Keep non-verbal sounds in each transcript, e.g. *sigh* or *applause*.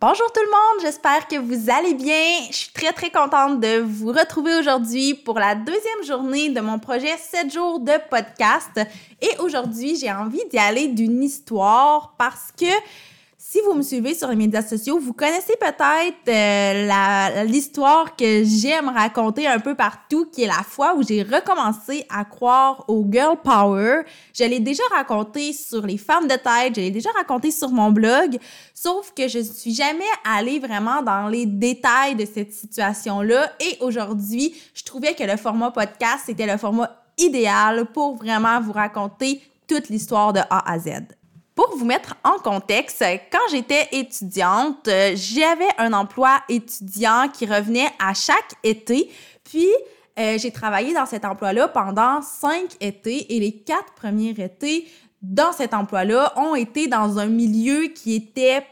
Bonjour tout le monde, j'espère que vous allez bien. Je suis très très contente de vous retrouver aujourd'hui pour la deuxième journée de mon projet 7 jours de podcast. Et aujourd'hui, j'ai envie d'y aller d'une histoire parce que si vous me suivez sur les médias sociaux, vous connaissez peut-être euh, l'histoire que j'aime raconter un peu partout, qui est la fois où j'ai recommencé à croire au girl power. Je l'ai déjà raconté sur les femmes de tête, je l'ai déjà raconté sur mon blog, sauf que je ne suis jamais allée vraiment dans les détails de cette situation-là. Et aujourd'hui, je trouvais que le format podcast, c'était le format idéal pour vraiment vous raconter toute l'histoire de A à Z. Pour vous mettre en contexte, quand j'étais étudiante, euh, j'avais un emploi étudiant qui revenait à chaque été. Puis, euh, j'ai travaillé dans cet emploi-là pendant cinq étés et les quatre premiers étés dans cet emploi-là ont été dans un milieu qui était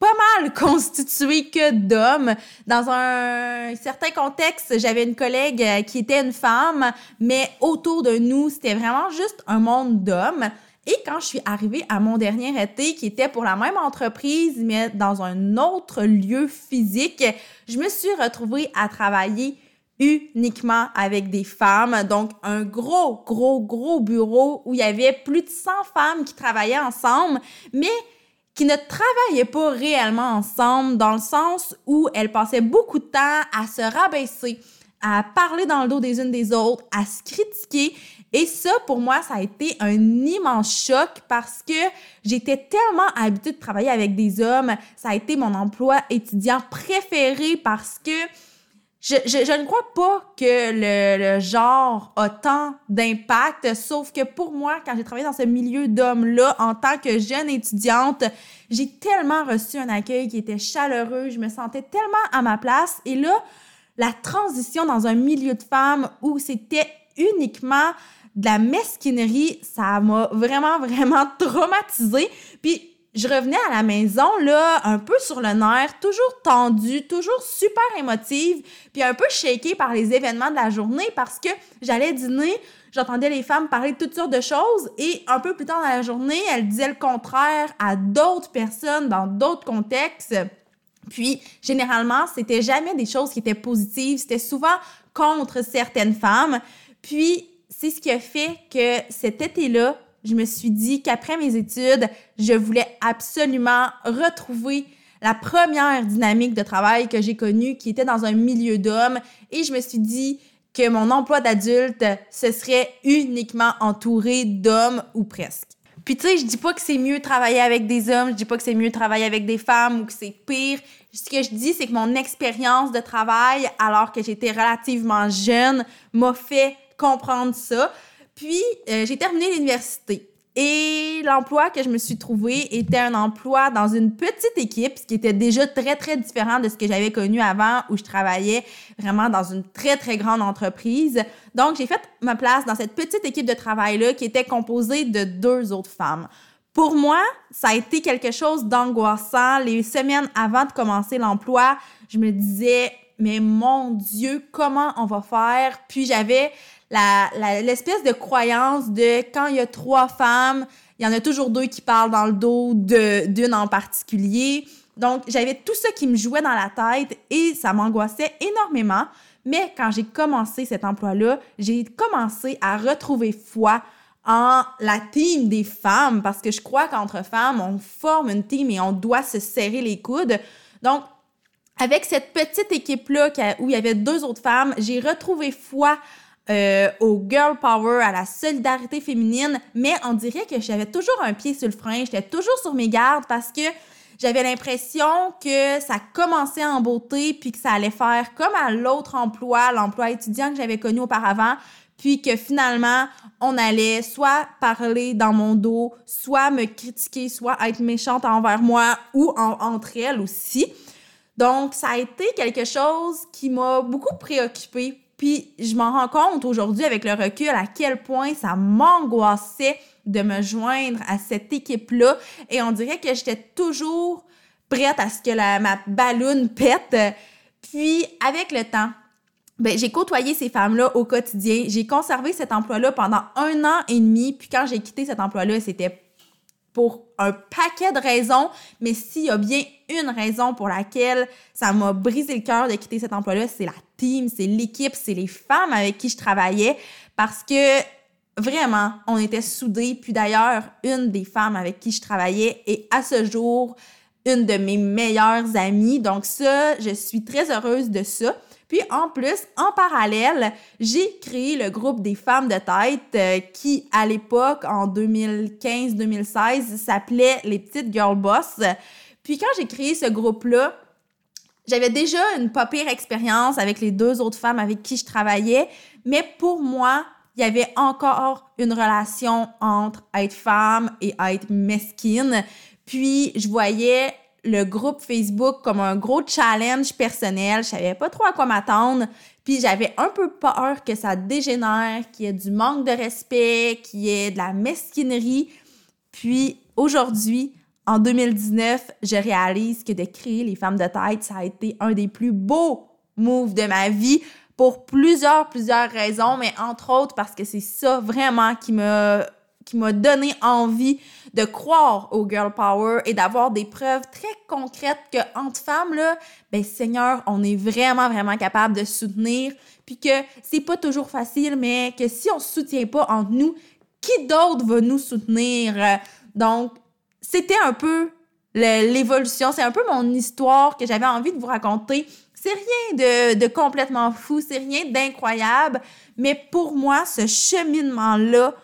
pas mal *laughs* constitué que d'hommes. Dans un certain contexte, j'avais une collègue euh, qui était une femme, mais autour de nous, c'était vraiment juste un monde d'hommes. Et quand je suis arrivée à mon dernier été, qui était pour la même entreprise, mais dans un autre lieu physique, je me suis retrouvée à travailler uniquement avec des femmes. Donc, un gros, gros, gros bureau où il y avait plus de 100 femmes qui travaillaient ensemble, mais qui ne travaillaient pas réellement ensemble dans le sens où elles passaient beaucoup de temps à se rabaisser, à parler dans le dos des unes des autres, à se critiquer et ça, pour moi, ça a été un immense choc parce que j'étais tellement habituée de travailler avec des hommes. Ça a été mon emploi étudiant préféré parce que je, je, ne crois pas que le, le genre a tant d'impact, sauf que pour moi, quand j'ai travaillé dans ce milieu d'hommes-là, en tant que jeune étudiante, j'ai tellement reçu un accueil qui était chaleureux, je me sentais tellement à ma place. Et là, la transition dans un milieu de femmes où c'était uniquement de la mesquinerie, ça m'a vraiment, vraiment *laughs* traumatisée. Puis je revenais à la maison, là, un peu sur le nerf, toujours tendue, toujours super émotive, puis un peu shakée par les événements de la journée parce que j'allais dîner, j'entendais les femmes parler de toutes sortes de choses et un peu plus tard dans la journée, elles disaient le contraire à d'autres personnes dans d'autres contextes. Puis, généralement, c'était jamais des choses qui étaient positives, c'était souvent contre certaines femmes. Puis, c'est ce qui a fait que cet été-là, je me suis dit qu'après mes études, je voulais absolument retrouver la première dynamique de travail que j'ai connue, qui était dans un milieu d'hommes. Et je me suis dit que mon emploi d'adulte, ce serait uniquement entouré d'hommes ou presque. Puis tu sais, je dis pas que c'est mieux travailler avec des hommes, je dis pas que c'est mieux travailler avec des femmes ou que c'est pire. Ce que je dis, c'est que mon expérience de travail, alors que j'étais relativement jeune, m'a fait comprendre ça. Puis, euh, j'ai terminé l'université. Et l'emploi que je me suis trouvé était un emploi dans une petite équipe, ce qui était déjà très, très différent de ce que j'avais connu avant, où je travaillais vraiment dans une très, très grande entreprise. Donc, j'ai fait ma place dans cette petite équipe de travail-là qui était composée de deux autres femmes. Pour moi, ça a été quelque chose d'angoissant. Les semaines avant de commencer l'emploi, je me disais, mais mon Dieu, comment on va faire? Puis j'avais l'espèce de croyance de quand il y a trois femmes, il y en a toujours deux qui parlent dans le dos d'une en particulier. Donc, j'avais tout ça qui me jouait dans la tête et ça m'angoissait énormément. Mais quand j'ai commencé cet emploi-là, j'ai commencé à retrouver foi en la team des femmes parce que je crois qu'entre femmes, on forme une team et on doit se serrer les coudes. Donc, avec cette petite équipe-là où il y avait deux autres femmes, j'ai retrouvé foi euh, au girl power, à la solidarité féminine, mais on dirait que j'avais toujours un pied sur le frein, j'étais toujours sur mes gardes parce que j'avais l'impression que ça commençait en beauté puis que ça allait faire comme à l'autre emploi, l'emploi étudiant que j'avais connu auparavant, puis que finalement, on allait soit parler dans mon dos, soit me critiquer, soit être méchante envers moi ou entre elles aussi. Donc, ça a été quelque chose qui m'a beaucoup préoccupée Puis je m'en rends compte aujourd'hui avec le recul à quel point ça m'angoissait de me joindre à cette équipe-là. Et on dirait que j'étais toujours prête à ce que la, ma balloune pète. Puis avec le temps, ben, j'ai côtoyé ces femmes-là au quotidien. J'ai conservé cet emploi-là pendant un an et demi. Puis quand j'ai quitté cet emploi-là, c'était pour un paquet de raisons. Mais s'il y a bien une raison pour laquelle ça m'a brisé le cœur de quitter cet emploi-là, c'est la team, c'est l'équipe, c'est les femmes avec qui je travaillais. Parce que vraiment, on était soudés. Puis d'ailleurs, une des femmes avec qui je travaillais est à ce jour une de mes meilleures amies. Donc ça, je suis très heureuse de ça. Puis en plus, en parallèle, j'ai créé le groupe des femmes de tête euh, qui, à l'époque, en 2015-2016, s'appelait les petites girl boss. Puis quand j'ai créé ce groupe-là, j'avais déjà une pas pire expérience avec les deux autres femmes avec qui je travaillais, mais pour moi, il y avait encore une relation entre être femme et être mesquine. Puis je voyais le groupe Facebook comme un gros challenge personnel. Je savais pas trop à quoi m'attendre. Puis j'avais un peu peur que ça dégénère, qu'il y ait du manque de respect, qu'il y ait de la mesquinerie. Puis aujourd'hui, en 2019, je réalise que de créer les femmes de tête, ça a été un des plus beaux moves de ma vie pour plusieurs, plusieurs raisons, mais entre autres parce que c'est ça vraiment qui m'a qui m'a donné envie de croire au girl power et d'avoir des preuves très concrètes que entre femmes là, ben Seigneur, on est vraiment vraiment capable de soutenir, puis que c'est pas toujours facile, mais que si on se soutient pas entre nous, qui d'autre va nous soutenir? Donc c'était un peu l'évolution, c'est un peu mon histoire que j'avais envie de vous raconter. C'est rien de, de complètement fou, c'est rien d'incroyable, mais pour moi, ce cheminement-là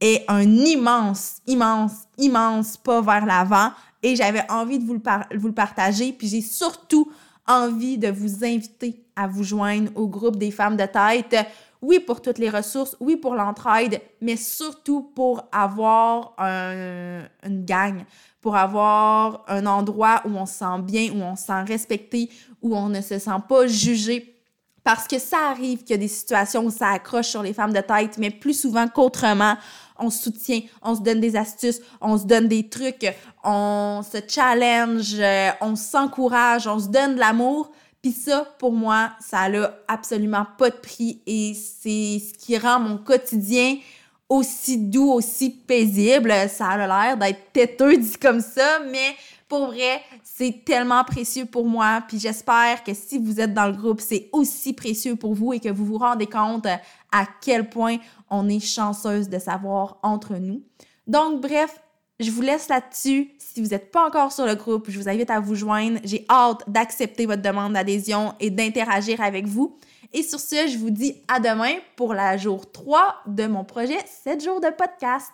est un immense, immense, immense pas vers l'avant et j'avais envie de vous le, vous le partager. Puis j'ai surtout envie de vous inviter à vous joindre au groupe des femmes de tête. Oui, pour toutes les ressources, oui, pour l'entraide, mais surtout pour avoir un, une gang, pour avoir un endroit où on se sent bien, où on se sent respecté, où on ne se sent pas jugé. Parce que ça arrive qu'il y a des situations où ça accroche sur les femmes de tête, mais plus souvent qu'autrement, on se soutient, on se donne des astuces, on se donne des trucs, on se challenge, euh, on s'encourage, on se donne de l'amour. Puis ça, pour moi, ça n'a absolument pas de prix et c'est ce qui rend mon quotidien aussi doux, aussi paisible. Ça a l'air d'être têteux dit comme ça, mais pour vrai, c'est tellement précieux pour moi. Puis j'espère que si vous êtes dans le groupe, c'est aussi précieux pour vous et que vous vous rendez compte à quel point on est chanceuse de savoir entre nous. Donc, bref, je vous laisse là-dessus. Si vous n'êtes pas encore sur le groupe, je vous invite à vous joindre. J'ai hâte d'accepter votre demande d'adhésion et d'interagir avec vous. Et sur ce, je vous dis à demain pour la jour 3 de mon projet 7 jours de podcast.